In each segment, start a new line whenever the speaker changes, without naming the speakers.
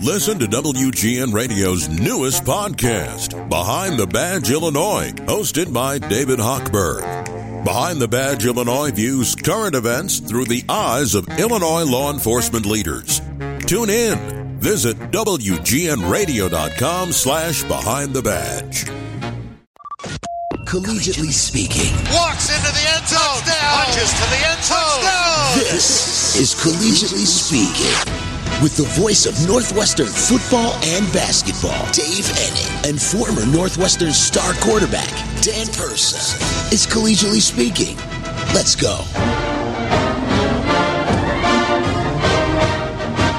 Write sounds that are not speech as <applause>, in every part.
Listen to WGN Radio's newest podcast, Behind the Badge Illinois, hosted by David Hochberg. Behind the Badge Illinois views current events through the eyes of Illinois law enforcement leaders. Tune in. Visit WGNRadio.com slash Behind the Badge.
Collegiately speaking.
Walks into the end zone. Touchdown. Punches to the end zone. Touchdown.
This is Collegiately Speaking with the voice of Northwestern football and basketball, Dave Eanet, and former Northwestern star quarterback, Dan Persa. Is collegiately speaking. Let's go.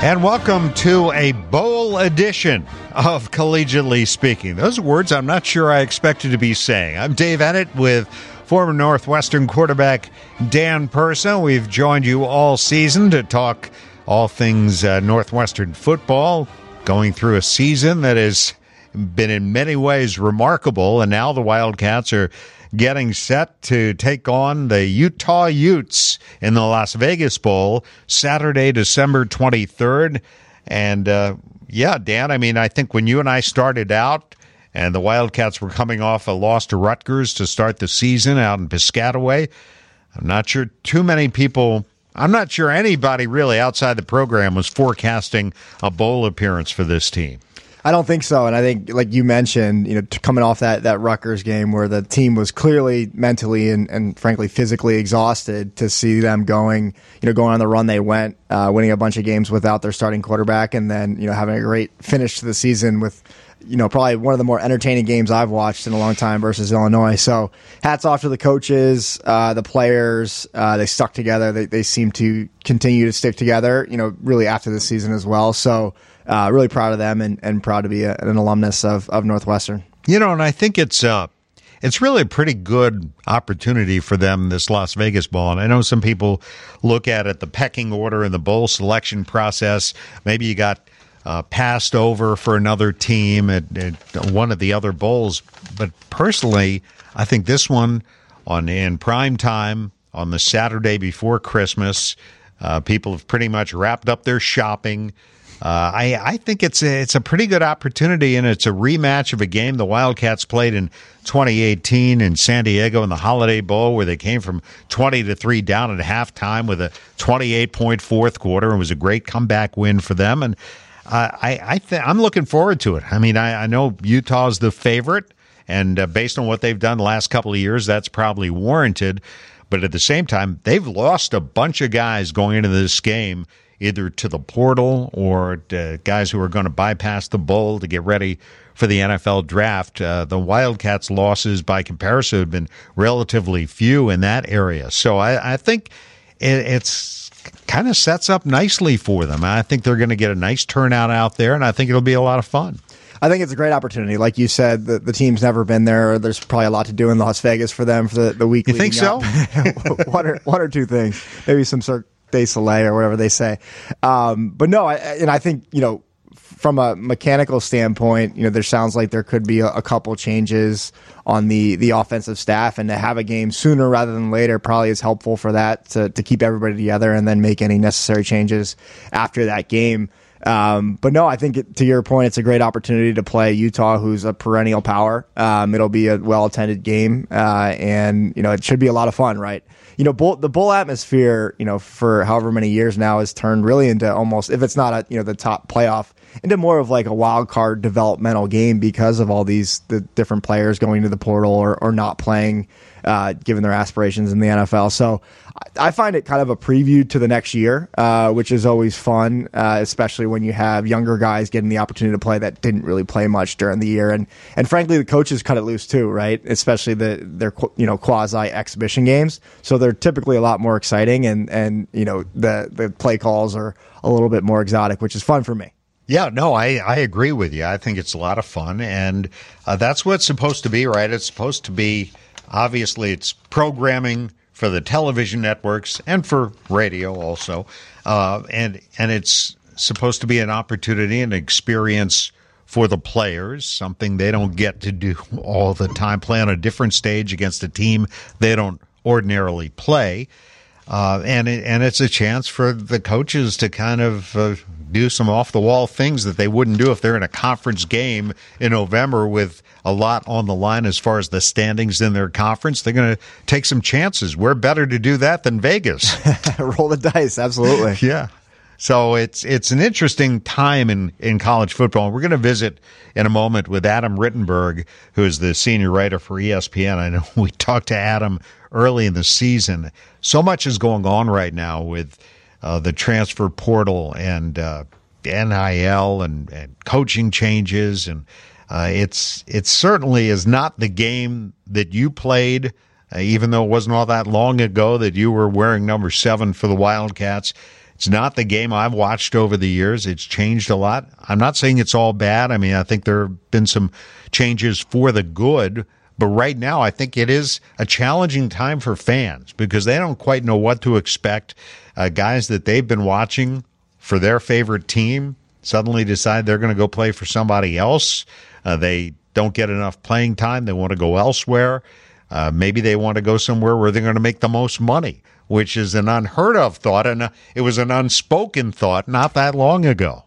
And welcome to a bowl edition of Collegiately Speaking. Those words I'm not sure I expected to be saying. I'm Dave Eanet with former Northwestern quarterback Dan Persa. We've joined you all season to talk all things uh, Northwestern football, going through a season that has been in many ways remarkable. And now the Wildcats are getting set to take on the Utah Utes in the Las Vegas Bowl Saturday, December 23rd. And uh, yeah, Dan, I mean, I think when you and I started out, and the Wildcats were coming off a loss to Rutgers to start the season out in Piscataway. I'm not sure too many people I'm not sure anybody really outside the program was forecasting a bowl appearance for this team.
I don't think so, and I think, like you mentioned, you know, coming off that that Rutgers game where the team was clearly mentally and, and frankly physically exhausted, to see them going, you know, going on the run they went, uh, winning a bunch of games without their starting quarterback, and then you know having a great finish to the season with you know, probably one of the more entertaining games I've watched in a long time versus Illinois. So hats off to the coaches, uh, the players. Uh, they stuck together. They, they seem to continue to stick together, you know, really after the season as well. So uh, really proud of them and, and proud to be a, an alumnus of, of Northwestern.
You know, and I think it's, uh, it's really a pretty good opportunity for them this Las Vegas Bowl. And I know some people look at it the pecking order and the bowl selection process. Maybe you got uh, passed over for another team at, at, one of the other bowls. But personally, I think this one on in prime time on the Saturday before Christmas, uh, people have pretty much wrapped up their shopping. Uh, I, I think it's a, it's a pretty good opportunity, and it's a rematch of a game the Wildcats played in 2018 in San Diego in the Holiday Bowl, where they came from 20 to three down at halftime with a 28 point fourth quarter. It was a great comeback win for them, and I I th- I'm looking forward to it. I mean, I, I know Utah's the favorite, and uh, based on what they've done the last couple of years, that's probably warranted. But at the same time, they've lost a bunch of guys going into this game, either to the portal or guys who are going to bypass the bowl to get ready for the NFL draft. Uh, the Wildcats' losses, by comparison, have been relatively few in that area. So I, I think it, it's kind of sets up nicely for them. I think they're going to get a nice turnout out there, and I think it'll be a lot of fun.
I think it's a great opportunity. Like you said, the, the team's never been there. There's probably a lot to do in Las Vegas for them for the, the week.
You think so?
one, or, one or two things. Maybe some Cirque du Soleil or whatever they say. Um, but no, I, and I think, you know, from a mechanical standpoint, you know, there sounds like there could be a, a, couple changes on the the offensive staff, and to have a game sooner rather than later probably is helpful for that to to keep everybody together and then make any necessary changes after that game. Um, but no, I think to your point, it's a great opportunity to play Utah, who's a perennial power. Um, it'll be a well attended game, uh, and you know it should be a lot of fun, right? you know, the bull atmosphere, you know, for however many years now has turned really into almost, if it's not a, you know, the top playoff, into more of like a wild card developmental game because of all these, the different players going to the portal or, or not playing, uh, given their aspirations in the NFL. So I find it kind of a preview to the next year, uh, which is always fun, uh, especially when you have younger guys getting the opportunity to play that didn't really play much during the year, and and frankly, the coaches cut it loose too, right? Especially the their you know quasi exhibition games, so they're typically a lot more exciting, and and you know the the play calls are a little bit more exotic, which is fun for me.
Yeah, no, I, I agree with you. I think it's a lot of fun, and uh, that's what it's supposed to be, right? It's supposed to be obviously it's programming for the television networks and for radio also. Uh, and and it's supposed to be an opportunity and experience for the players, something they don't get to do <laughs> all the time. Play on a different stage against a team they don't ordinarily play. Uh, and it, and it's a chance for the coaches to kind of uh, do some off the wall things that they wouldn't do if they're in a conference game in November with a lot on the line as far as the standings in their conference. They're going to take some chances. We're better to do that than Vegas. <laughs>
Roll the dice, absolutely. <laughs>
yeah. So it's it's an interesting time in, in college football. We're going to visit in a moment with Adam Rittenberg, who is the senior writer for ESPN. I know <laughs> we talked to Adam early in the season. So much is going on right now with uh, the transfer portal and uh, NIL and, and coaching changes, and uh, it's it certainly is not the game that you played. Uh, even though it wasn't all that long ago that you were wearing number seven for the Wildcats, it's not the game I've watched over the years. It's changed a lot. I'm not saying it's all bad. I mean, I think there have been some changes for the good. But right now, I think it is a challenging time for fans because they don't quite know what to expect. Uh, guys that they've been watching for their favorite team suddenly decide they're going to go play for somebody else. Uh, they don't get enough playing time. They want to go elsewhere. Uh, maybe they want to go somewhere where they're going to make the most money, which is an unheard of thought. And uh, it was an unspoken thought not that long ago.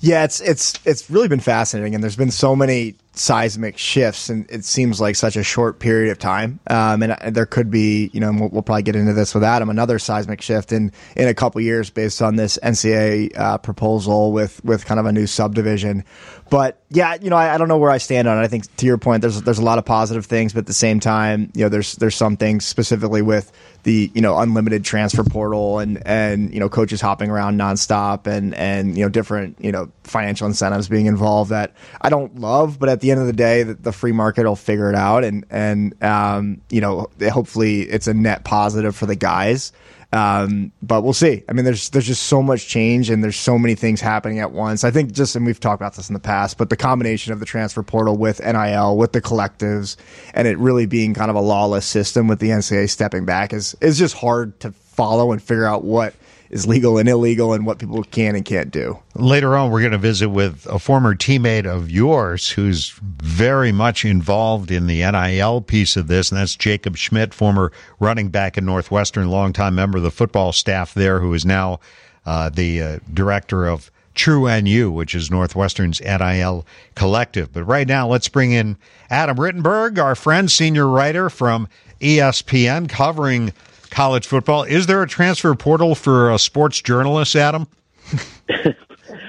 Yeah, it's it's it's really been fascinating, and there's been so many seismic shifts, and it seems like such a short period of time. Um, and, and, there could be, you know, we'll, we'll, probably get into this with Adam, another seismic shift in in a couple years based on this NCAA uh, proposal with with kind of a new subdivision. But yeah, you know, I, I, don't know where I stand on it. I think to your point, there's there's a lot of positive things, but at the same time, you know, there's there's some things specifically with the you know unlimited transfer portal and and you know coaches hopping around nonstop and and you know different you know financial incentives being involved that I don't love, but at the end of the day, the, the free market will figure it out, and and um, you know hopefully it's a net positive for the guys. Um, but we'll see. I mean, there's there's just so much change and there's so many things happening at once. I think just and we've talked about this in the past, but the combination of the transfer portal with NIL, with the collectives, and it really being kind of a lawless system with the NCAA stepping back is is just hard to follow and figure out what is legal and illegal and what people can and can't do.
Later on, we're going to visit with a former teammate of yours who's very much involved in the NIL piece of this, and that's Jacob Schmidt, former running back in Northwestern, longtime member of the football staff there, who is now uh, the uh, director of True NU, which is Northwestern's NIL collective. But right now, let's bring in Adam Rittenberg, our friend, senior writer from ESPN, covering college football. Is there a transfer portal for a sports journalist, Adam? <laughs>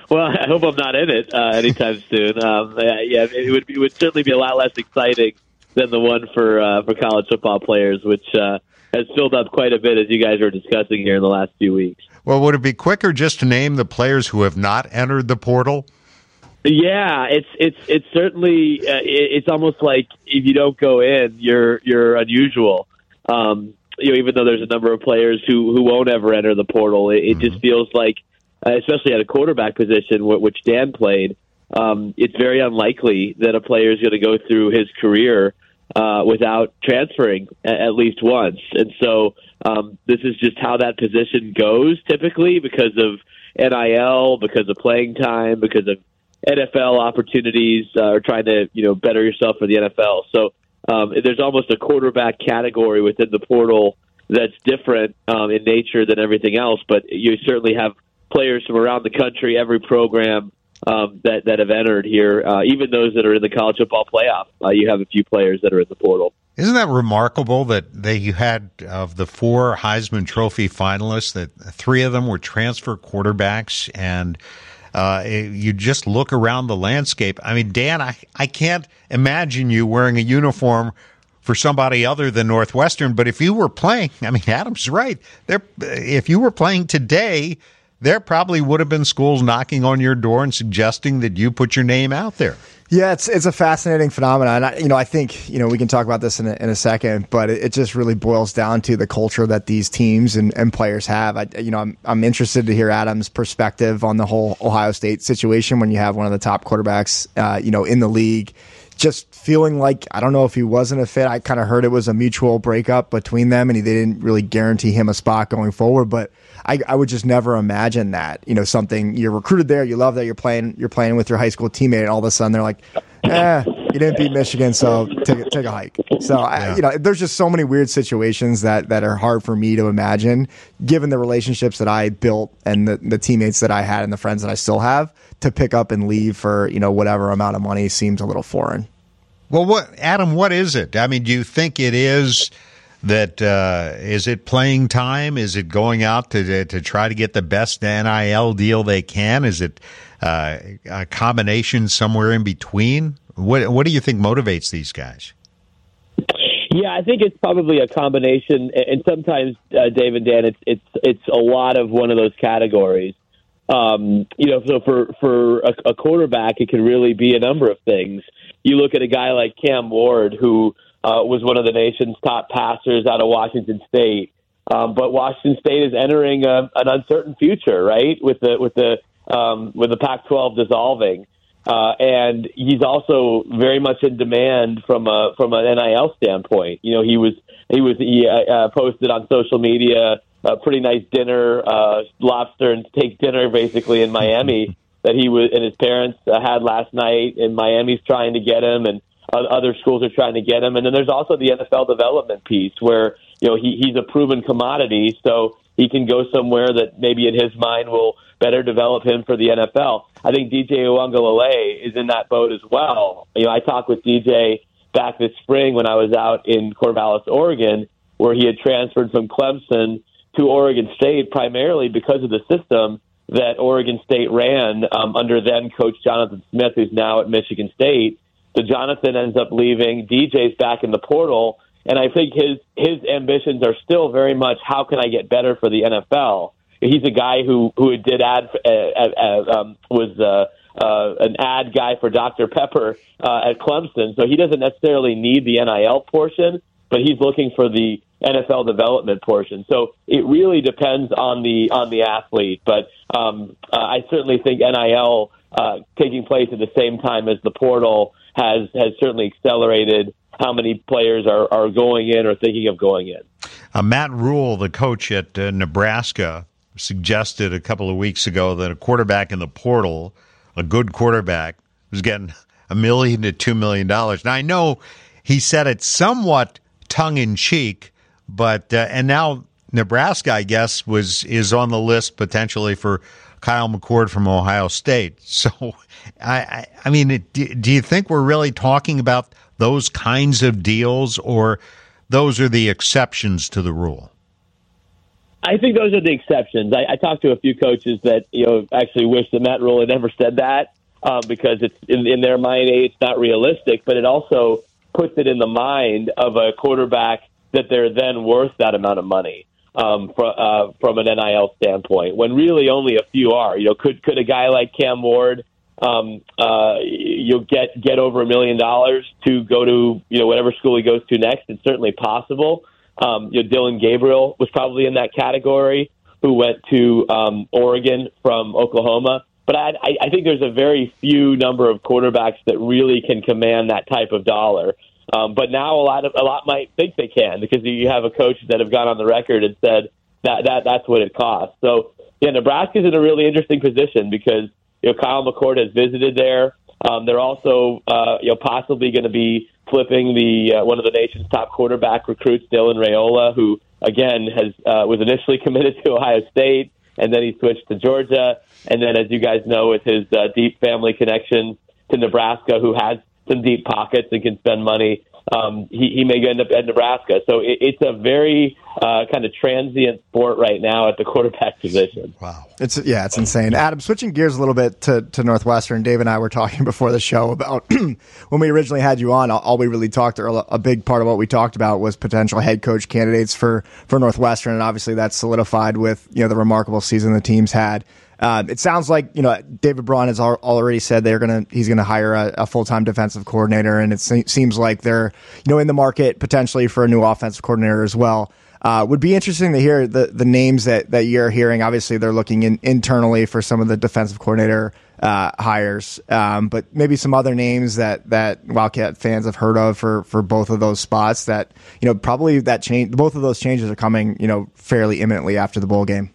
well, I hope I'm not in it uh, anytime <laughs> soon. Um, yeah, it would, be, it would certainly be a lot less exciting than the one for uh, for college football players, which uh, has filled up quite a bit as you guys are discussing here in the last few weeks.
Well, would it be quicker just to name the players who have not entered the portal?
Yeah, it's it's it's certainly uh, it's almost like if you don't go in, you're you're unusual. Um, you know, even though there's a number of players who who won't ever enter the portal, it, it mm-hmm. just feels like, uh, especially at a quarterback position, which Dan played, um, it's very unlikely that a player is going to go through his career uh, without transferring at, at least once. And so um, this is just how that position goes typically because of NIL, because of playing time, because of NFL opportunities, uh, or trying to you know better yourself for the NFL. So um, there's almost a quarterback category within the portal that's different um, in nature than everything else. But you certainly have players from around the country, every program um, that that have entered here, uh, even those that are in the college football playoff. Uh, you have a few players that are in the portal.
Isn't that remarkable that they you had of the four Heisman Trophy finalists that three of them were transfer quarterbacks and uh, you just look around the landscape. I mean, Dan, I, I can't imagine you wearing a uniform for somebody other than Northwestern. But if you were playing, I mean, Adam's right. There, if you were playing today, there probably would have been schools knocking on your door and suggesting that you put your name out there.
Yeah, it's it's a fascinating phenomenon. I, you know, I think you know we can talk about this in a, in a second, but it, it, just really boils down to the culture that these teams and, and players have. I, you know, I'm I'm interested to hear Adam's perspective on the whole Ohio State situation when you have one of the top quarterbacks, uh, you know, in the league just feeling like I don't know if he wasn't a fit. I kind of heard it was a mutual breakup between them, and they didn't really guarantee him a spot going forward. But I, I would just never imagine that. You know, something you're recruited there, you love that you're playing, you're playing with your high school teammate, and all of a sudden they're like, eh, you didn't beat Michigan, so take a, take a hike. So I, you know, there's just so many weird situations that that are hard for me to imagine, given the relationships that I built and the, the teammates that I had and the friends that I still have. To pick up and leave for you know whatever amount of money seems a little foreign.
Well, what Adam? What is it? I mean, do you think it is? That uh, is it playing time? Is it going out to to try to get the best NIL deal they can? Is it uh, a combination somewhere in between? What what do you think motivates these guys?
Yeah, I think it's probably a combination, and sometimes uh, Dave and Dan, it's it's it's a lot of one of those categories. Um, you know, so for for a, a quarterback, it can really be a number of things. You look at a guy like Cam Ward, who uh, was one of the nation's top passers out of Washington State. Um, but Washington State is entering a, an uncertain future, right? With the with the um, with the Pac-12 dissolving, uh, and he's also very much in demand from a from an NIL standpoint. You know, he was he was he uh, uh, posted on social media a pretty nice dinner, uh, lobster and steak dinner, basically in Miami <laughs> that he was and his parents uh, had last night. And Miami's trying to get him, and other schools are trying to get him. And then there's also the NFL development piece where, you know, he, he's a proven commodity, so he can go somewhere that maybe in his mind will better develop him for the NFL. I think DJ Uiagalelei is in that boat as well. You know, I talked with DJ back this spring when I was out in Corvallis, Oregon, where he had transferred from Clemson to Oregon State primarily because of the system that Oregon State ran um, under then coach Jonathan Smith, who's now at Michigan State. So Jonathan ends up leaving. DJ's back in the portal, and I think his his ambitions are still very much how can I get better for the NFL. He's a guy who who did ad uh, uh, um, was uh, uh, an ad guy for Dr Pepper uh, at Clemson, so he doesn't necessarily need the NIL portion, but he's looking for the NFL development portion. So it really depends on the on the athlete, but um, uh, I certainly think NIL uh, taking place at the same time as the portal has has certainly accelerated how many players are, are going in or thinking of going in.
Uh, Matt Rhule, the coach at uh, Nebraska, suggested a couple of weeks ago that a quarterback in the portal, a good quarterback, was getting a million to two million dollars. Now I know he said it somewhat tongue in cheek, but uh, and now Nebraska, I guess, was is on the list potentially for Kyle McCord from Ohio State. <laughs> So, I, I, I mean, it, do you think we're really talking about those kinds of deals, or those are the exceptions to the rule?
I think those are the exceptions. I, I talked to a few coaches that you know actually wish that Matt Rhule had never said that uh, because it's in, in their mind, a it's not realistic, but it also puts it in the mind of a quarterback that they're then worth that amount of money um, from uh, from an NIL standpoint, when really only a few are. You know, could could a guy like Cam Ward, um, uh, you'll get get over a million dollars to go to you know whatever school he goes to next? It's certainly possible. Um, you know, Dillon Gabriel was probably in that category, who went to um, Oregon from Oklahoma. But I, I think there's a very few number of quarterbacks that really can command that type of dollar. Um, but now a lot of a lot might think they can because you have a coach that have gone on the record and said that that that's what it costs. So yeah, Nebraska's in a really interesting position because you know Kyle McCord has visited there. Um, they're also uh, you know possibly going to be flipping the uh, one of the nation's top quarterback recruits, Dylan Raiola, who again has uh, was initially <laughs> committed to Ohio State and then he switched to Georgia, and then as you guys know, with his uh, deep family connection to Nebraska, who has some deep pockets and can spend money, um, he, he may end up at Nebraska. So it, it's a very uh, kind of transient sport right now at the quarterback position.
Wow, it's yeah, it's insane. Adam, switching gears a little bit to, to Northwestern. Dave and I were talking <laughs> before the show about <clears throat> when we originally had you on. All we really talked, or a big part of what we talked about, was potential head coach candidates for for Northwestern, and obviously that's solidified with you know the remarkable season the team's had. Um, it sounds like you know David Braun has already said they're gonna he's gonna hire a, a full time defensive coordinator, and it se- seems like they're you know in the market potentially for a new offensive coordinator as well. Uh, would be interesting to hear the the names that that you're hearing. Obviously, they're looking in, internally for some of the defensive coordinator uh, hires, um, but maybe some other names that that Wildcat fans have heard of for for both of those spots. That you know probably that change both of those changes are coming you know fairly imminently after the bowl game.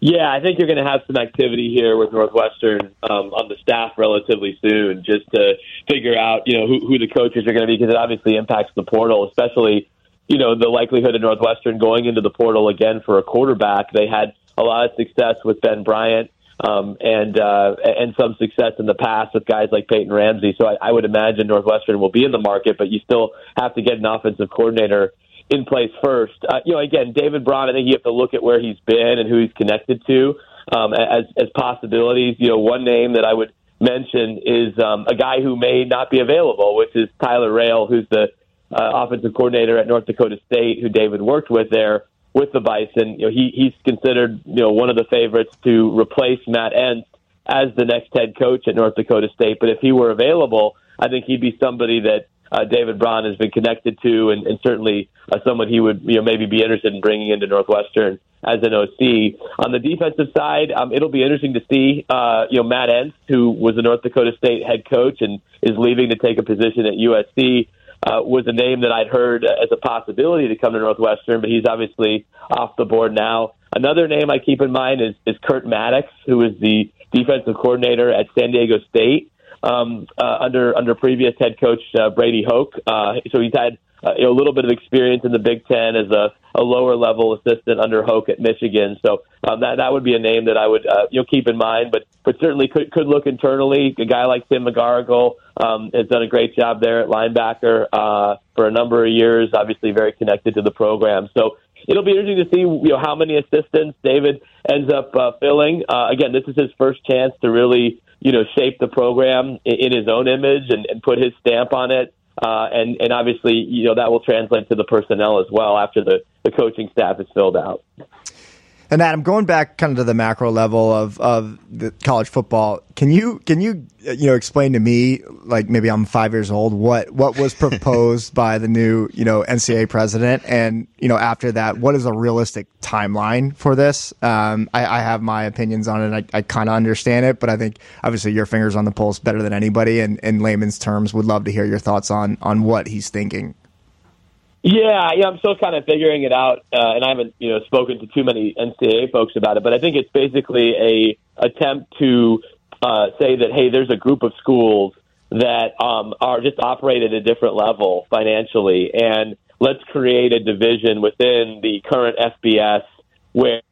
Yeah, I think you're going to have some activity here with Northwestern um, on the staff relatively soon, just to figure out you know who, who the coaches are going to be because it obviously impacts the portal, especially you know the likelihood of Northwestern going into the portal again for a quarterback. They had a lot of success with Ben Bryant. Um, and uh, and some success in the past with guys like Peyton Ramsey. So I, I would imagine Northwestern will be in the market, but you still have to get an offensive coordinator in place first. Uh, you know, again, David Braun, I think you have to look at where he's been and who he's connected to um, as as possibilities. You know, one name that I would mention is um, a guy who may not be available, which is Tyler Roehl, who's the uh, offensive coordinator at North Dakota State, who David worked with there with the Bison. You know, he he's considered you know one of the favorites to replace Matt Entz as the next head coach at North Dakota State. But if he were available, I think he'd be somebody that uh, David Braun has been connected to, and, and certainly uh, someone he would you know maybe be interested in bringing into Northwestern as an OC. On the defensive side, um, it'll be interesting to see uh, you know Matt Entz, who was a North Dakota State head coach and is leaving to take a position at USC. Uh, was a name that I'd heard as a possibility to come to Northwestern, but he's obviously off the board now. Another name I keep in mind is, is Kurt Mattix, who is the defensive coordinator at San Diego State um, uh, under under previous head coach uh, Brady Hoke. Uh, so he's had uh, you know, a little bit of experience in the Big Ten as a, a lower level assistant under Hoke at Michigan. So um, that that would be a name that I would uh, you know keep in mind. But but certainly could could look internally. A guy like Tim McGarrigle um, has done a great job there at linebacker uh, for a number of years. Obviously very connected to the program. So it'll be interesting to see you know how many assistants David ends up uh, filling. Uh, again, this is his first chance to really you know, shape the program in in his own image and, and put his stamp on it. Uh, and, and obviously, you know, that will translate to the personnel as well after the, the coaching staff is filled out.
And Adam, going back kind of to the macro level of, of the college football, can you can you you know explain to me like maybe I'm five years old what what was proposed <laughs> by the new you know NCAA president, and you know after that, what is a realistic timeline for this? Um, I, I, have my opinions on it. I, I kind of understand it, but I think obviously your fingers on the pulse better than anybody, and in layman's terms, would love to hear your thoughts on on what he's thinking.
Yeah, yeah, I'm still kind of figuring it out, uh, and I haven't, you know, spoken to too many NCAA folks about it. But I think it's basically a attempt to uh, say that hey, there's a group of schools that um, are just operate at a different level financially, and let's create a division within the current FBS where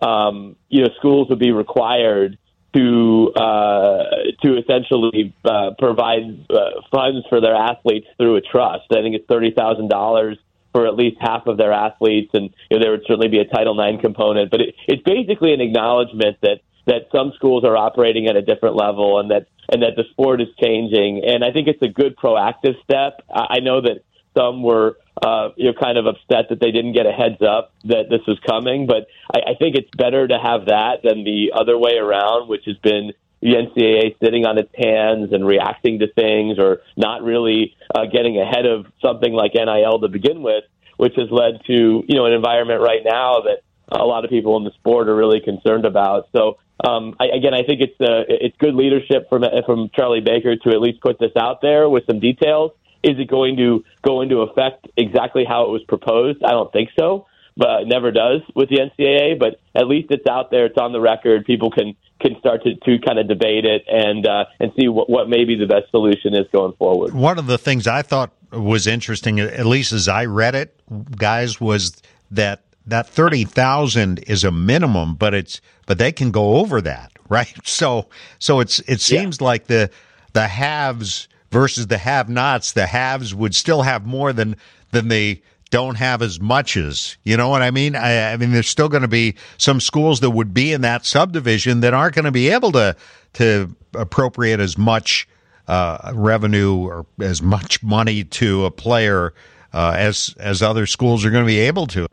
um, you know schools would be required to uh, to essentially uh, provide uh, funds for their athletes through a trust. I think it's thirty thousand dollars for at least half of their athletes, and you know, there would certainly be a Title IX component. But it, it's basically an acknowledgement that that some schools are operating at a different level, and that and that the sport is changing. And I think it's a good proactive step. I, I know that some were uh, you know kind of upset that they didn't get a heads up that this was coming. But I, I think it's better to have that than the other way around, which has been the NCAA sitting on its hands and reacting to things, or not really uh, getting ahead of something like NIL to begin with, which has led to you know an environment right now that a lot of people in the sport are really concerned about. So um, I, again, I think it's uh, it's good leadership from from Charlie Baker to at least put this out there with some details. Is it going to go into effect exactly how it was proposed? I don't think so, but it never does with the NCAA. But at least it's out there, it's on the record. People can can start to, to kind of debate it and uh, and see what, what maybe the best solution is going forward.
One of the things I thought was interesting, at least as I read it, guys, was that that thirty thousand is a minimum, but it's but they can go over that, <laughs> right? So so it's it seems yeah. like the the haves versus the have-nots, the haves would still have more than than they don't have as much as. You know what I mean? I, I mean, there's still going to be some schools that would be in that subdivision that aren't going to be able to to appropriate as much uh, revenue or as much money to a player uh, as as other schools are going to be able to.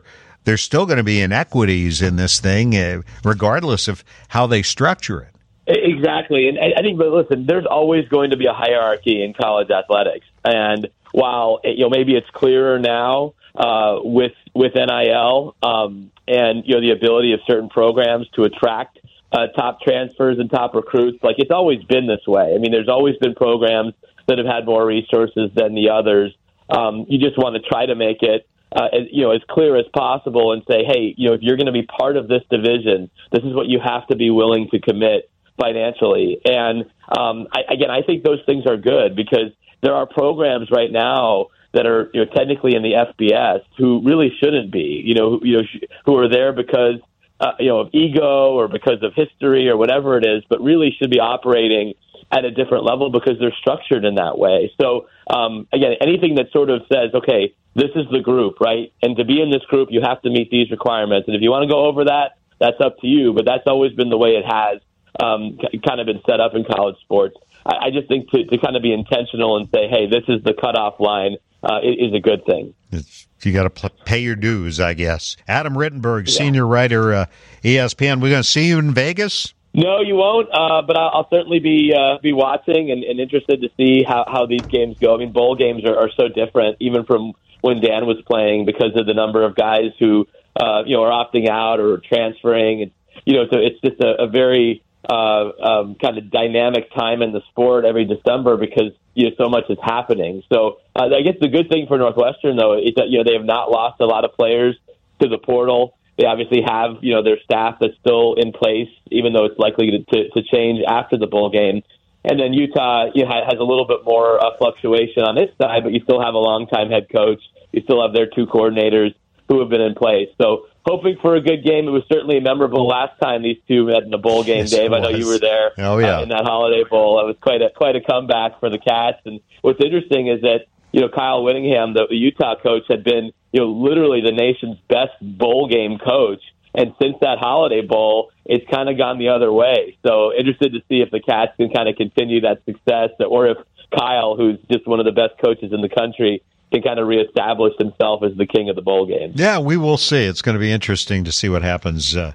There's still going to be inequities in this thing, uh, regardless of how they structure it.
Exactly, and I think, but listen, there's always going to be a hierarchy in college athletics, and while you know maybe it's clearer now uh, with with NIL um, and you know the ability of certain programs to attract uh, top transfers and top recruits, like it's always been this way. I mean, there's always been programs that have had more resources than the others. Um, you just want to try to make it uh, as, you know, as clear as possible and say, hey, you know, if you're going to be part of this division, this is what you have to be willing to commit financially. And um, I, again, I think those things are good because there are programs right now that are you know technically in the FBS who really shouldn't be. You know, who, you know, who are there because uh, you know of ego or because of history or whatever it is, but really should be operating at a different level because they're structured in that way. So um, again, anything that sort of says, okay, this is the group, right? And to be in this group, you have to meet these requirements. And if you want to go over that, that's up to you. But that's always been the way it has um, kind of been set up in college sports. I, I just think to, to kind of be intentional and say, hey, this is the cutoff line uh, is a good thing.
It's, you got to pl- pay your dues, I guess. Adam Rittenberg, yeah. senior writer, uh, ESPN. We're going to see you in Vegas.
No, you won't. Uh, but I'll, I'll certainly be uh, be watching and, and interested to see how, how these games go. I mean, bowl games are, are so different, even from when Dan was playing, because of the number of guys who uh, you know are opting out or transferring. And, you know, so it's just a, a very uh, um, kind of dynamic time in the sport every December because you know so much is happening. So uh, I guess the good thing for Northwestern though is that you know they have not lost a lot of players to the portal. They obviously have you know their staff that's still in place, even though it's likely to, to, to change after the bowl game. And then Utah you know, has a little bit more uh, fluctuation on its side, but you still have a long-time head coach. You still have their two coordinators who have been in place. So hoping for a good game. It was certainly memorable last time these two met in the bowl game, yes, Dave. I know you were there.
Oh yeah,
uh, in that Holiday Bowl, it was quite a quite a comeback for the Cats. And what's interesting is that you know Kyle Whittingham, the, the Utah coach, had been you know literally the nation's best bowl game coach. And since that Holiday Bowl, it's kind of gone the other way. So interested to see if the Cats can kind of continue that success, or if Kyle, who's just one of the best coaches in the country, can kind of reestablish himself as the king of the bowl game.
Yeah, we will see. It's going to be interesting to see what happens. Uh,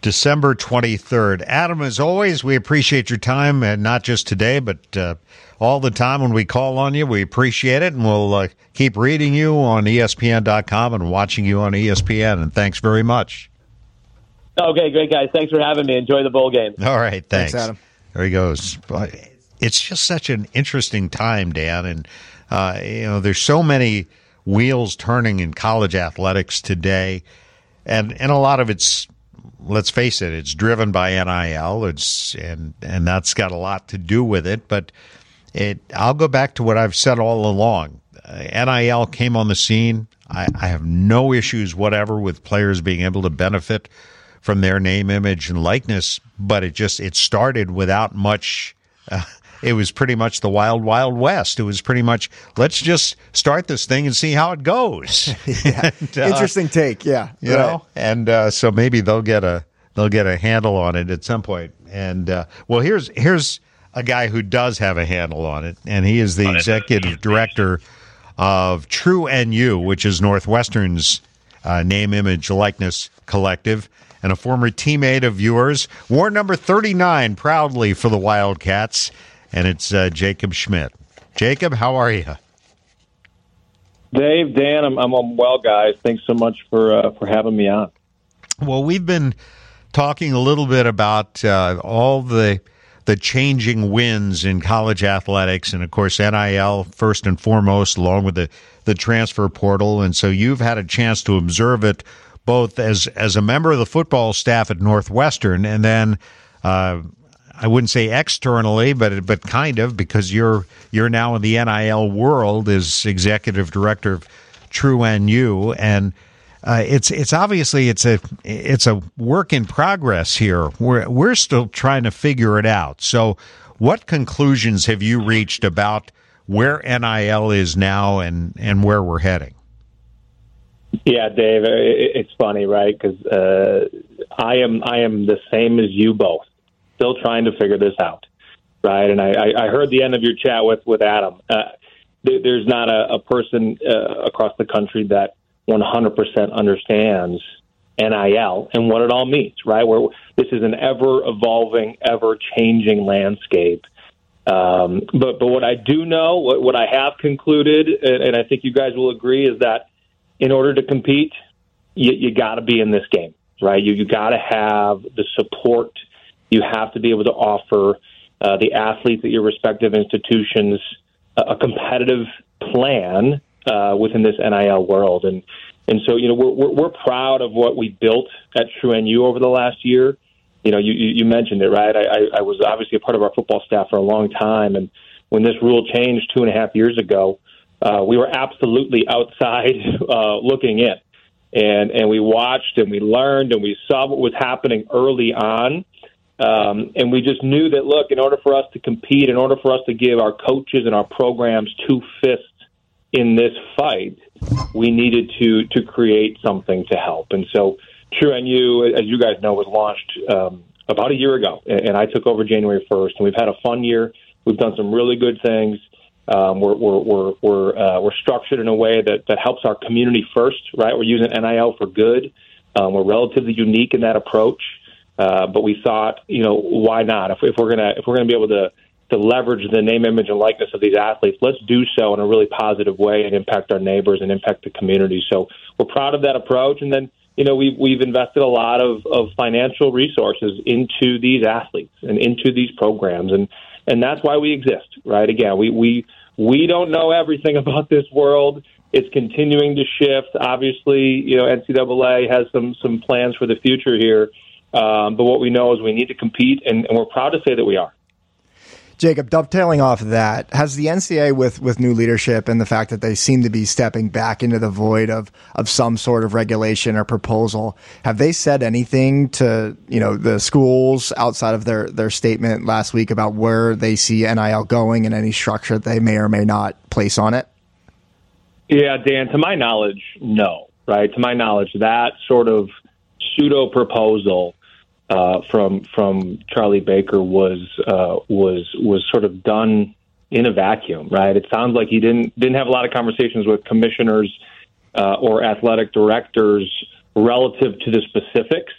December 23rd. Adam, as always, we appreciate your time, and not just today, but uh, all the time when we call on you. We appreciate it, and we'll uh, keep reading you on ESPN.com and watching you on ESPN. And thanks very much.
Okay, great, guys. Thanks for having me. Enjoy the bowl game.
All right, thanks.
thanks Adam.
There he goes. It's just such an interesting time, Dan, and uh, you know, there's so many wheels turning in college athletics today, and and a lot of it's let's face it, it's driven by NIL. It's and and that's got a lot to do with it. But it, I'll go back to what I've said all along. Uh, NIL came on the scene. I, I have no issues whatever with players being able to benefit from their name, image, and likeness. But it just it started without much. Uh, it was pretty much the wild, wild west. It was pretty much let's just start this thing and see how it goes. <laughs>
yeah. <laughs> and, uh, Interesting take, yeah.
You right. know, and uh, so maybe they'll get a they'll get a handle on it at some point. And uh, well, here's here's a guy who does have a handle on it, and he is the executive director of True NU, which is Northwestern's uh, name, image, likeness collective and a former teammate of yours. War number 39 proudly for the Wildcats and it's uh, Jacob Schmidt. Jacob, how are you?
Dave, Dan, I'm, I'm well, guys. Thanks so much for uh, for having me on.
Well, we've been talking a little bit about uh, all the the changing winds in college athletics, and of course NIL first and foremost, along with the the transfer portal. And so you've had a chance to observe it both as as a member of the football staff at Northwestern, and then uh, I wouldn't say externally, but but kind of because you're you're now in the NIL world as executive director of True NU, and uh, it's it's obviously it's a it's a work in progress here. We're we're still trying to figure it out. So, what conclusions have you reached about where NIL is now and and where we're heading?
Yeah, Dave, it's funny, right? Because uh, I am I am the same as you both still trying to figure this out, right? And I, I heard the end of your chat with with Adam. Uh, there's not a, a person uh, across the country that 100% understands NIL and what it all means, right? Where this is an ever evolving, ever changing landscape. Um, but but what I do know, what, what I have concluded, and, and I think you guys will agree, is that in order to compete, you, you got to be in this game, right? You you got to have the support you have to be able to offer uh, the athletes at your respective institutions a, a competitive plan uh, within this NIL world. And And so, you know, we're, we're, we're proud of what we built at True NU over the last year. You know, you, you mentioned it, right? I, I was obviously a part of our football staff for a long time. And when this rule changed two and a half years ago, uh, we were absolutely outside <laughs> uh, looking in. And, and we watched and we learned and we saw what was happening early on. Um, and we just knew that, look, in order for us to compete, in order for us to give our coaches and our programs two fists in this fight, we needed to to create something to help. And so, True NU, as you guys know, was launched um, about a year ago, and I took over January first. And we've had a fun year. We've done some really good things. Um, we're we're we're we're, uh, we're structured in a way that that helps our community first, right? We're using NIL for good. Um, we're relatively unique in that approach, uh, but we thought, you know, why not? If, if we're gonna if we're gonna be able to to leverage the name, image, and likeness of these athletes, let's do so in a really positive way and impact our neighbors and impact the community. So we're proud of that approach. And then, you know, we've, we've invested a lot of, of financial resources into these athletes and into these programs. And, and that's why we exist, right? Again, we, we, we don't know everything <laughs> about this world. It's continuing to shift. Obviously, you know, NCAA has some, some plans for the future here. Um, but what we know is we need to compete, and, and we're proud to say that we are.
Jacob, dovetailing off of that, has the NCAA with with new leadership and the fact that they seem to be stepping back into the void of of some sort of regulation or proposal, have they said anything to you know the schools outside of their their statement last week about where they see NIL going and any structure they may or may not place on it?
Yeah, Dan. To my knowledge, no. Right. To my knowledge, that sort of pseudo proposal uh, from from Charlie Baker was uh, was was sort of done in a vacuum, right? It sounds like he didn't didn't have a lot of conversations with commissioners uh, or athletic directors relative to the specifics.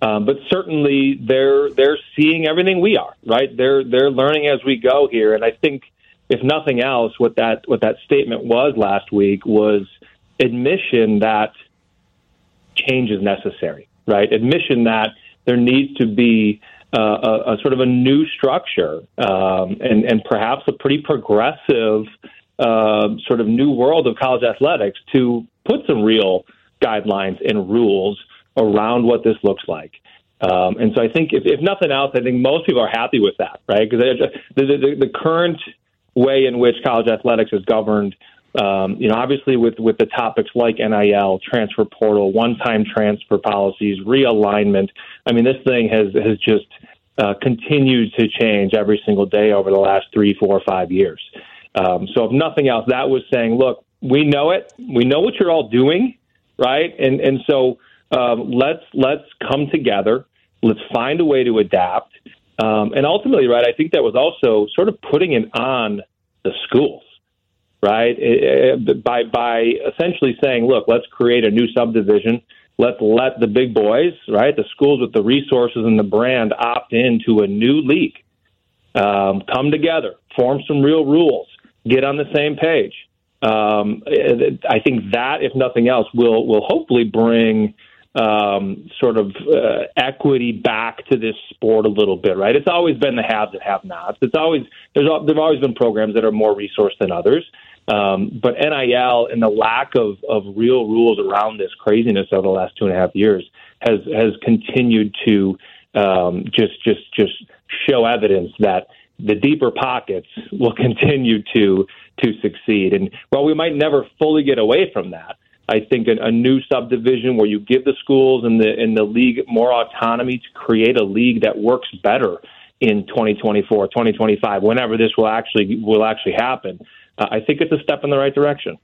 Um, but certainly they're they're seeing everything we are, right? They're they're learning as we go here, and I think if nothing else, what that what that statement was last week was admission that change is necessary, right? Admission that there needs to be uh, a, a, sort of a new structure um, and, and perhaps a pretty progressive uh, sort of new world of college athletics to put some real guidelines and rules around what this looks like. Um, and so I think, if, if, nothing else, I think most people are happy with that, right? Because the, the, the current way in which college athletics is governed um, you know, obviously with with the topics like NIL, transfer portal, one-time transfer policies, realignment. I mean, this thing has has just uh, continued to change every single day over the last three, four, five years. Um, so, if nothing else, that was saying, look, we know it, we know what you're all doing, right? And and so um, let's let's come together, let's find a way to adapt, um, and ultimately, right? I think that was also sort of putting it on the schools right? by by essentially saying, look, let's create a new subdivision. Let's let the big boys, right, the schools with the resources and the brand, opt into a new league. Um, come together, form some real rules, get on the same page. Um, I think that, if nothing else, will will hopefully bring um, sort of uh, equity back to this sport a little bit, right? It's always been the haves and have-nots. It's always there's there've always been programs that are more resourced than others. Um, but NIL and the lack of, of real rules around this craziness over the last two and a half years has has continued to um, just just just show evidence that the deeper pockets will <laughs> continue to to succeed. And while we might never fully get away from that, I think a, a new subdivision where you give the schools and the and the league more autonomy to create a league that works better in 2024, 2025, whenever this will actually will actually happen uh, I think it's a step in the right direction.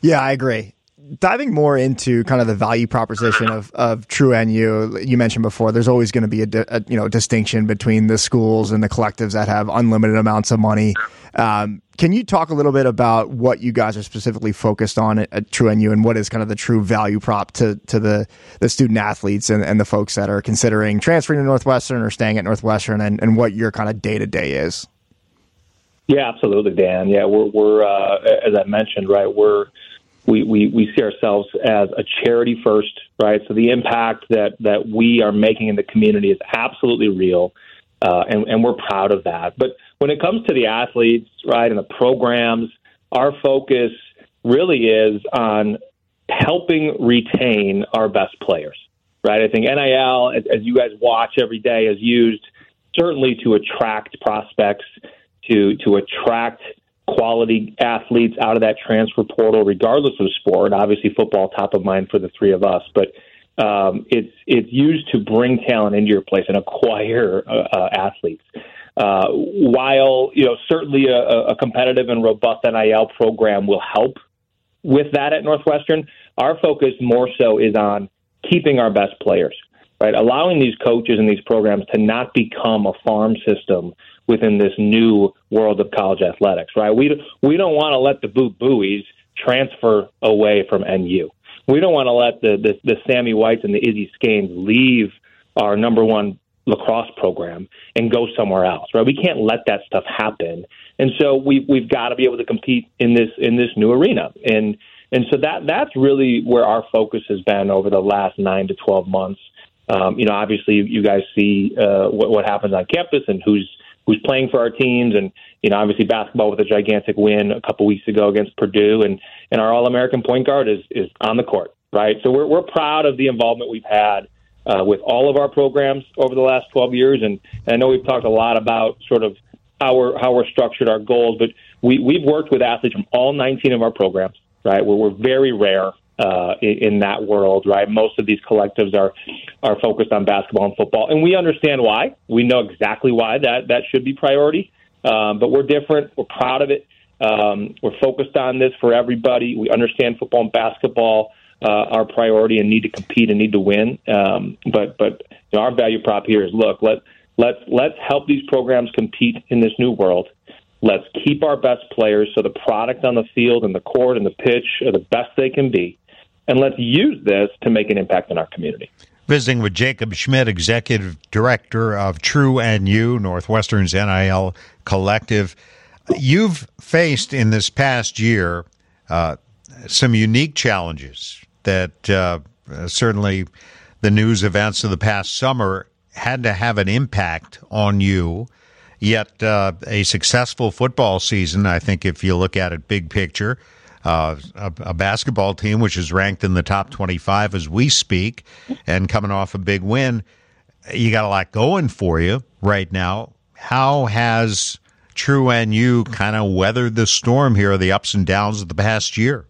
Yeah, I agree. Diving more into kind of the value proposition of, of True NU, you mentioned before, there's always going to be a, a, you know distinction between the schools and the collectives that have unlimited amounts of money. Um, can you talk a little bit about what you guys are specifically focused on at, at, True and what is kind of the true value prop to, to the, the student athletes and, and the folks that are considering transferring to Northwestern or staying at Northwestern and, and what your kind of day to day is?
Yeah, absolutely, Dan. Yeah, we're we're uh, as I mentioned, right? We're we, we, we see ourselves as a charity first, right? So the impact that, that we are making in the community is absolutely real, uh, and, and we're proud of that. But when it comes to the athletes, right, and the programs, our focus really is on helping retain our best players, right? I think NIL, as, as you guys watch every day, is used certainly to attract prospects, to to attract quality athletes out of that transfer portal, regardless of sport. Obviously, football top of mind for the three of us, but um, it's it's used to bring talent into your place and acquire uh, uh, athletes. Uh, while you know certainly a, a competitive and robust NIL program will help with that at Northwestern, our focus more so is on keeping our best players, right? Allowing these coaches and these programs to not become a farm system within this new world of college athletics, right? We we don't want to let the Boo Buies transfer away from NU. We don't want to let the, the the Sammy Whites and the Izzy Scanes leave our number one lacrosse program and go somewhere else, right? We can't let that stuff happen, and so we we've got to be able to compete in this in this new arena, and and so that that's really where our focus has been over the last nine to twelve months. Um, you know, obviously, you guys see uh, what, what happens on campus and who's who's playing for our teams, and you know, obviously basketball with a gigantic win a couple weeks ago against Purdue, and and our All American point guard is is on the court, right? So we're we're proud of the involvement we've had uh, with all of our programs over the last 12 years, and, and I know we've talked a lot about sort of how we're how we're structured our goals, but we we've worked with athletes from all 19 of our programs, right? Where we're very rare uh, in, in that world, right? Most of these collectives are are focused on basketball and football, and we understand why. We know exactly why that that should be priority, um, but we're different. We're proud of it. Um, we're focused on this for everybody. We understand football and basketball uh, our priority and need to compete and need to win. Um, but but you know, our value prop here is look let let's let's help these programs compete in this new world. Let's keep our best players so the product on the field and the court and the pitch are the best they can be and let's use this to make an impact in our community.
Visiting with Jacob Schmidt, Executive Director of True NU, Northwestern's NIL Collective. You've faced in this past year uh, some unique challenges that uh, certainly the news events of the past summer had to have an impact on you. Yet, uh, a successful football season, I think, if you look at it big picture, uh, a, a, basketball team which is ranked in the top 25 as we speak and coming off a big win. You got a lot going for you right now. How has True NU kind of weathered the storm here, the ups and downs of the past year?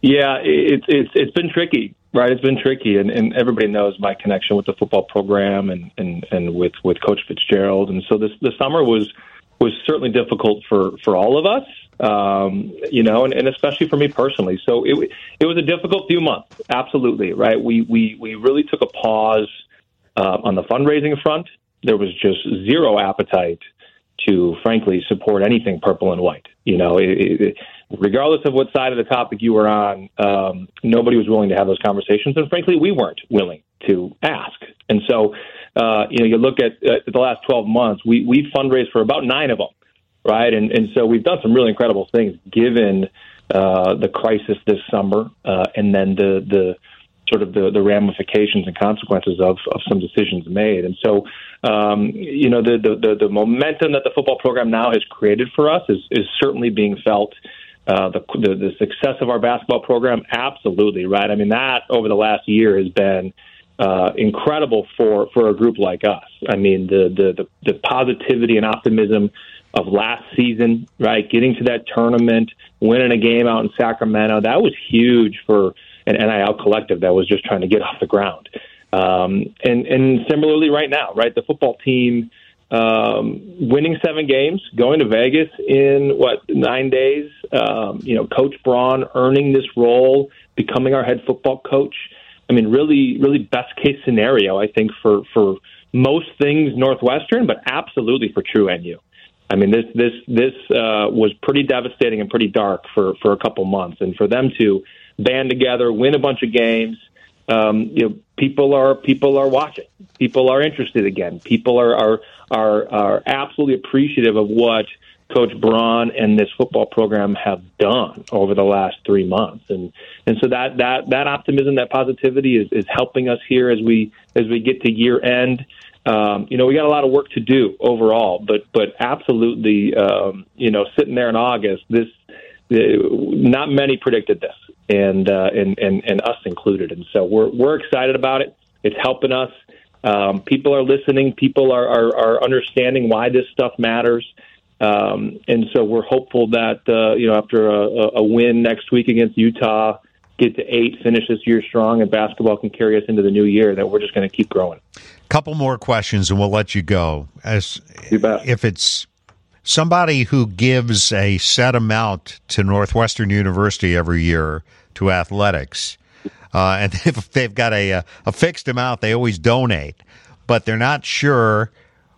Yeah, it's it's it's been tricky, right? It's been tricky, and, and everybody knows my connection with the football program and, and, and with with Coach Fitzgerald, and so this the summer was was certainly difficult for for all of us um, you know, and, and especially for me personally. So it it was a difficult few months, absolutely, right? We we we really took a pause uh, on the fundraising front. There was just zero appetite to, frankly, support anything purple and white. You know, it, it, regardless of what side of the topic you were on, um, nobody was willing to have those conversations, and frankly, we weren't willing to ask. And so, uh, you know, you look at, uh, the last 12 months, we we fundraised for about nine of them right? And and so we've done some really incredible things given uh, the crisis this summer, uh, and then the the sort of the, the ramifications and consequences of, of some decisions made. And so, um, you know, the, the, the, momentum that the football program now has created for us is, is certainly being felt. Uh, the, the, the success of our basketball program, absolutely right. I mean, that over the last year has been uh, incredible for, for a group like us. I mean, the, the, the, the positivity and optimism of last season, right? Getting to that tournament, winning a game out in Sacramento, that was huge for an NIL collective that was just trying to get off the ground. Um, and, and similarly, right now, right, the football team um, winning seven games, going to Vegas in what nine days. Um, you know, Coach Braun earning this role, becoming our head football coach. I mean, really, really best case scenario, I think for for most things Northwestern, but absolutely for True NU. I mean, this this this uh, was pretty devastating and pretty dark for for a couple months, and for them to band together, win a bunch of games. Um, you know, people are people are watching. People are interested again. People are are are, are absolutely appreciative of what Coach Braun and this football program have done over the last three months, and and so that that that optimism, that positivity is, is helping us here as we as we get to year end um, you know, we got a lot of work to do overall, but but absolutely, um, you know, sitting there in August, this uh, not many predicted this, and uh, and, and and us included. And so we're we're excited about it. It's helping us. Um, people are listening. People are, are, are understanding why this stuff matters. Um, and so we're hopeful that uh, you know after a, a win next week against Utah, get to eight, finish this year strong, and basketball can carry us into the new year. That we're just going to keep growing.
Couple more questions, and we'll let you go. As
You
if it's somebody who gives a set amount to Northwestern University every year to athletics, uh, and <laughs> if they've got a a fixed amount, they always donate, but they're not sure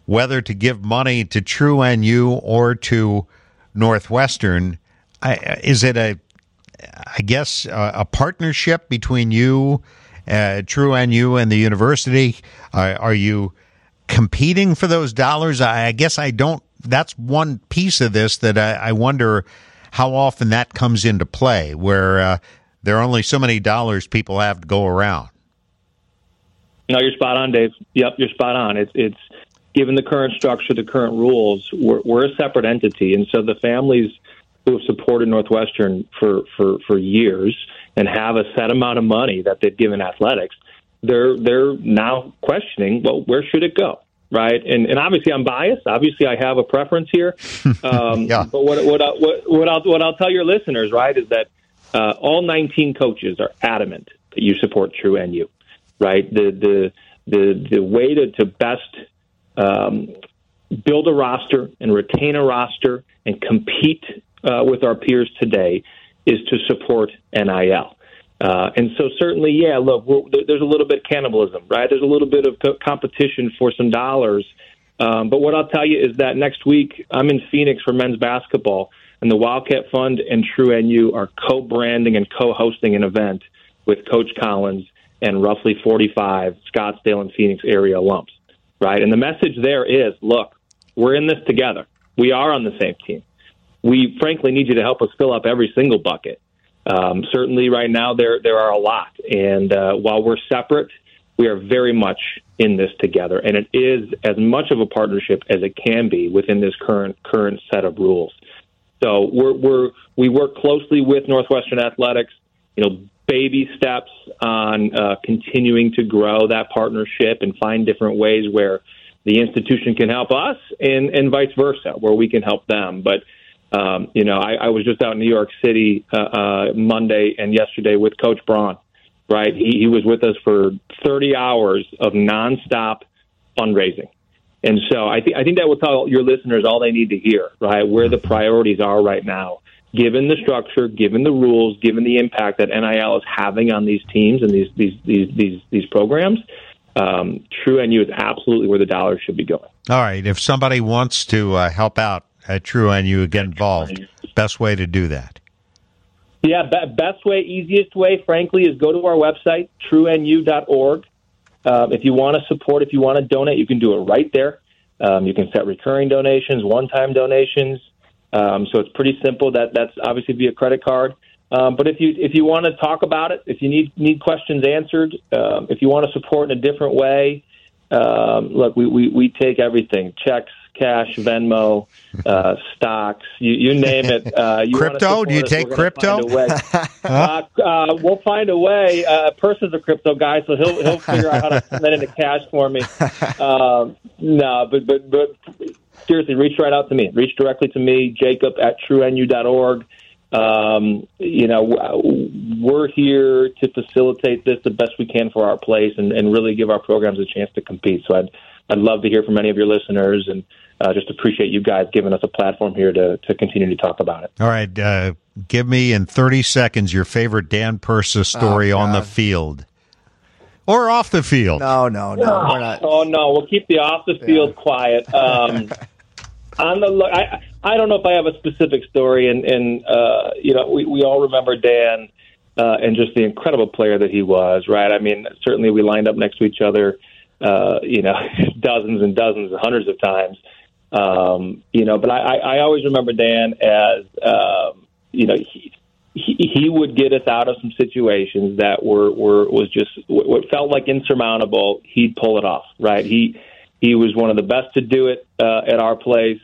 whether to give money to True NU or to Northwestern. I, is it a I guess uh, a partnership between you, uh, True NU, and the university. Uh, are you competing for those dollars? I, I, guess I don't. That's one piece of this that I, I wonder how often that comes into play, where uh, there are only so many dollars people have to go around.
No, you're spot on, Dave. Yep, you're spot on. It's it's given the current structure, the current rules, we're, we're a separate entity, and so the families who have supported Northwestern for, for, for years and have a set amount of money that they've given athletics, they're they're now questioning, well, where should it go? Right, and and obviously I'm biased. Obviously I have a preference here. <laughs> Um,
yeah.
But what what I, what what I'll what I'll tell your listeners, right, is that uh, all 19 coaches are adamant that you support True NU. Right, the the the the way to to best um, build a roster and retain a roster and compete uh, with our peers today is to support NIL. Uh, and so, certainly, yeah, look, there's a little bit of cannibalism, right? There's a little bit of co- competition for some dollars. Um, but what I'll tell you is that next week I'm in Phoenix for men's basketball, and the Wildcat Fund and True NU are co branding and co hosting an event with Coach Collins and roughly 45 Scottsdale and Phoenix area lumps, right? And the message there is look, we're in this together. We are on the same team we frankly need you to help us fill up every single bucket. Um, certainly, right now there there are a lot, and uh, while we're separate, we are very much in this together, and it is as much of a partnership as it can be within this current current set of rules. So we're, we're we work closely with Northwestern Athletics. You know, baby steps on uh, continuing to grow that partnership and find different ways where the institution can help us, and and vice versa, where we can help them, but um, you know, I, I was just out in New York City uh, uh, Monday and yesterday with Coach Braun. Right, he, he was with us for 30 hours of nonstop fundraising, and so I think I think that will tell your listeners all they need to hear. Right, where the priorities are right now, given the structure, given the rules, given the impact that NIL is having on these teams and these these these these, these programs. Um, True NU is absolutely where the dollars should be going.
All right, if somebody wants to uh, help out at True NU get involved. Best way to do that.
Yeah, be- best way, easiest way, frankly, is go to our website, truenu.org. Um, if you want to support, if you want to donate, you can do it right there. Um, you can set recurring donations, one-time donations. Um, so it's pretty simple. That that's obviously via credit card. Um, but if you if you want to talk about it, if you need need questions answered, um, if you want to support in a different way, um, look, we, we we take everything: checks, cash, Venmo, uh, stocks, you, you name it. Uh, you
crypto? Do you us, take crypto? <laughs>
uh, uh, we'll find a way. Uh, Persa's a crypto guy, so he'll he'll <laughs> figure out how to send it into cash for me. <laughs> Um, no, but but but seriously, reach right out to me. Reach directly to me, Jacob at truenu.org. Um, you know, we're here to facilitate this the best we can for our place and, and really give our programs a chance to compete. So I'd I'd love to hear from any of your listeners and uh, just appreciate you guys giving us a platform here to, to continue to talk about it.
All right. Uh, give me in 30 seconds your favorite Dan Persa story oh, on the field or off the field.
No, no, no.
Oh,
we're not.
Oh, no. We'll keep the off the field yeah. quiet. Um, <laughs> on the I, I don't know if I have a specific story, and, and uh, you know, we, we all remember Dan. Uh, and just the incredible player that he was, right? I mean, certainly we lined up next to each other uh, you know, <laughs> dozens and dozens, and hundreds of times. Um, you know, but I, I always remember Dan as, um, you know, he, he, he would get us out of some situations that were, were was just what felt like insurmountable. He'd pull it off, right? He he was one of the best to do it uh, at our place.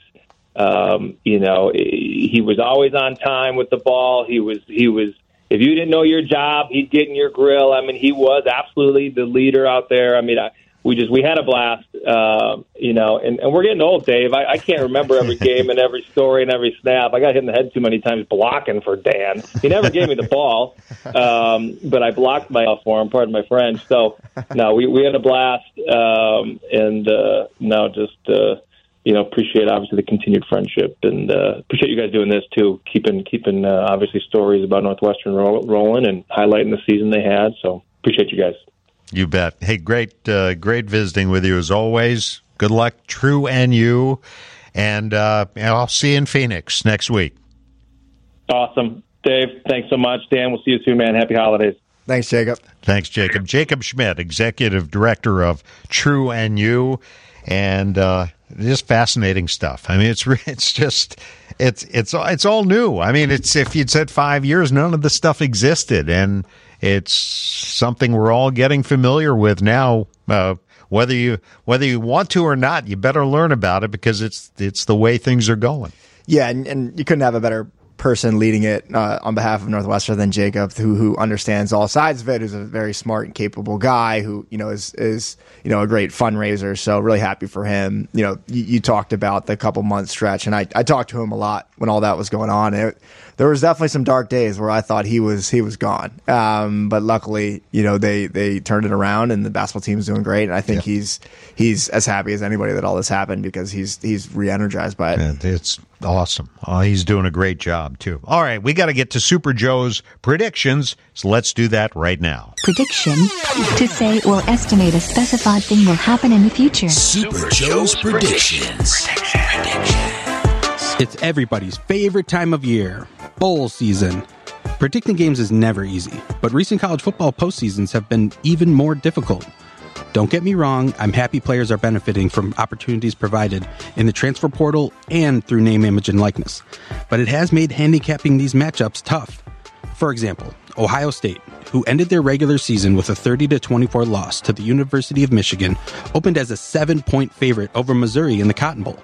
Um, you know, he was always on time with the ball. He was he was if you didn't know your job, he'd get in your grill. I mean, he was absolutely the leader out there. I mean, I, we just we had a blast, uh, you know. And, and we're getting old, Dave. I, I can't remember every <laughs> game and every story and every snap. I got hit in the head too many times blocking for Dan. He never gave me the ball, um, but I blocked myself for him. Pardon my French. So no, we we had a blast, um, and uh, no, just. Uh, you know, appreciate obviously the continued friendship, and uh, appreciate you guys doing this too, keeping keeping uh, obviously stories about Northwestern rolling and highlighting the season they had. So appreciate you guys.
You bet. Hey, great, uh, great visiting with you as always. Good luck, True NU, and uh, I'll see you in Phoenix next week.
Awesome, Dave. Thanks so much, Dan. We'll see you soon, man. Happy holidays.
Thanks, Jacob.
Thanks, Jacob. Jacob Schmidt, executive director of True NU, and uh, just fascinating stuff. I mean, it's <laughs> it's just it's it's it's all new. I mean, it's if you'd said five years, none of this stuff existed, and it's something we're all getting familiar with now. Uh, whether you whether you want to or not, you better learn about it because it's it's the way things are going.
Yeah, and, and you couldn't have a better person leading it uh, on behalf of Northwestern than Jacob, who who understands all sides of it, who's a very smart and capable guy, who you know is is you know a great fundraiser. So really happy for him. You know, you, you talked about the couple month stretch, and I I talked to him a lot when all that was going on. It, there was definitely some dark days where I thought he was he was gone. Um, but luckily, you know, they they turned it around and the basketball team's doing great. And I think yeah. he's he's as happy as anybody that all this happened because he's he's re-energized by it.
Yeah, it's awesome. Oh, he's doing a great job too. All right, we got to get to Super Joe's predictions, so let's do that right now.
Prediction to say or estimate a specified thing will happen in the future.
Super Joe's predictions. predictions.
It's everybody's favorite time of year bowl season. Predicting games is never easy, but recent college football postseasons have been even more difficult. Don't get me wrong, I'm happy players are benefiting from opportunities provided in the transfer portal and through name, image, and likeness. But it has made handicapping these matchups tough. For example, Ohio State, who ended their regular season with a 30 24 loss to the University of Michigan, opened as a 7-point favorite over Missouri in the Cotton Bowl.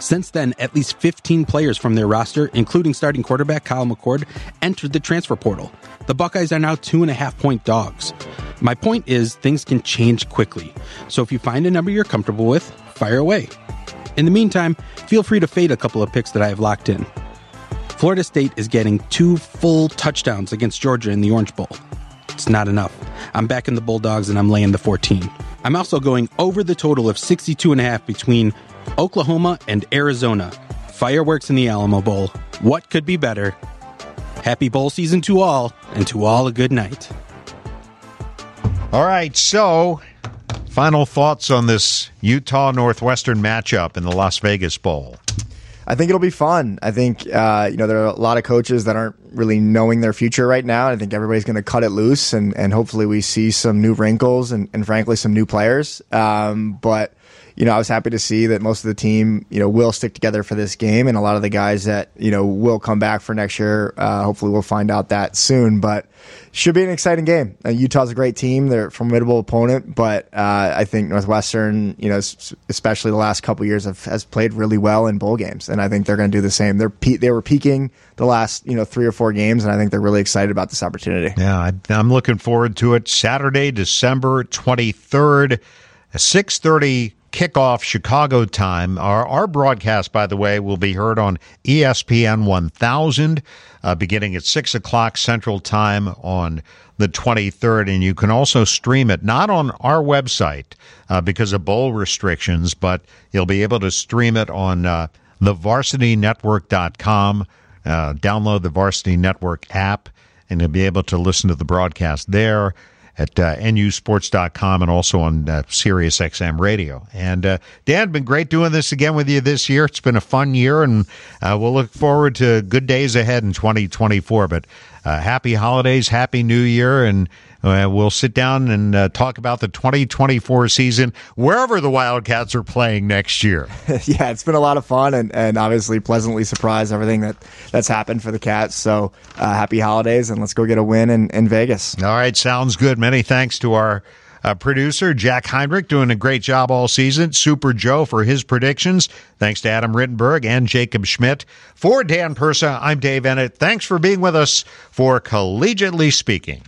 Since then, at least 15 players from their roster, including starting quarterback Kyle McCord, entered the transfer portal. The Buckeyes are now two and a half point dogs. My point is, things can change quickly. So if you find a number you're comfortable with, fire away. In the meantime, feel free to fade a couple of picks that I have locked in. Florida State is getting two full touchdowns against Georgia in the Orange Bowl. It's not enough. I'm backing the Bulldogs and I'm laying the 14. I'm also going over the total of 62 and a half between Oklahoma and Arizona. Fireworks in the Alamo Bowl. What could be better? Happy bowl season to all, and to all a good night.
All right, so final thoughts on this Utah Northwestern matchup in the Las Vegas Bowl.
I think it'll be fun. I think uh, you know there are a lot of coaches that aren't really knowing their future right now. I think everybody's going to cut it loose, and, and hopefully we see some new wrinkles and, and frankly some new players. Um, but you know, I was happy to see that most of the team, you know, will stick together for this game, and a lot of the guys that you know will come back for next year. Uh, hopefully, we'll find out that soon. But should be an exciting game. Uh, Utah's a great team; they're a formidable opponent. But uh, I think Northwestern, you know, especially the last couple years, have, has played really well in bowl games, and I think they're going to do the same. They're pe- they were peaking the last you know three or four games, and I think they're really excited about this opportunity.
Yeah, I'm looking forward to it. Saturday, December twenty third, six thirty kickoff Chicago time. Our, our broadcast, by the way, will be heard on ESPN 1000 uh, beginning at 6 o'clock Central Time on the 23rd. And you can also stream it, not on our website uh, because of bowl restrictions, but you'll be able to stream it on uh, thevarsitynetwork.com. Uh, download the Varsity Network app, and you'll be able to listen to the broadcast there at uh, nusports.com and also on uh, Sirius XM radio. And uh, Dan, been great doing this again with you this year. It's been a fun year, and uh, we'll look forward to good days ahead in 2024. But uh, happy holidays, happy new year, and uh, we'll sit down and uh, talk about the 2024 season wherever the Wildcats are playing next year. <laughs>
yeah, it's been a lot of fun and, and obviously pleasantly surprised everything that, that's happened for the Cats. So uh, happy holidays and let's go get a win in, in Vegas.
All right, sounds good. Many thanks to our Uh, producer Jack Heinrich doing a great job all season. Super Joe for his predictions. Thanks to Adam Rittenberg and Jacob Schmidt. For Dan Persa, I'm Dave Eanet. Thanks for being with us for Collegiately Speaking.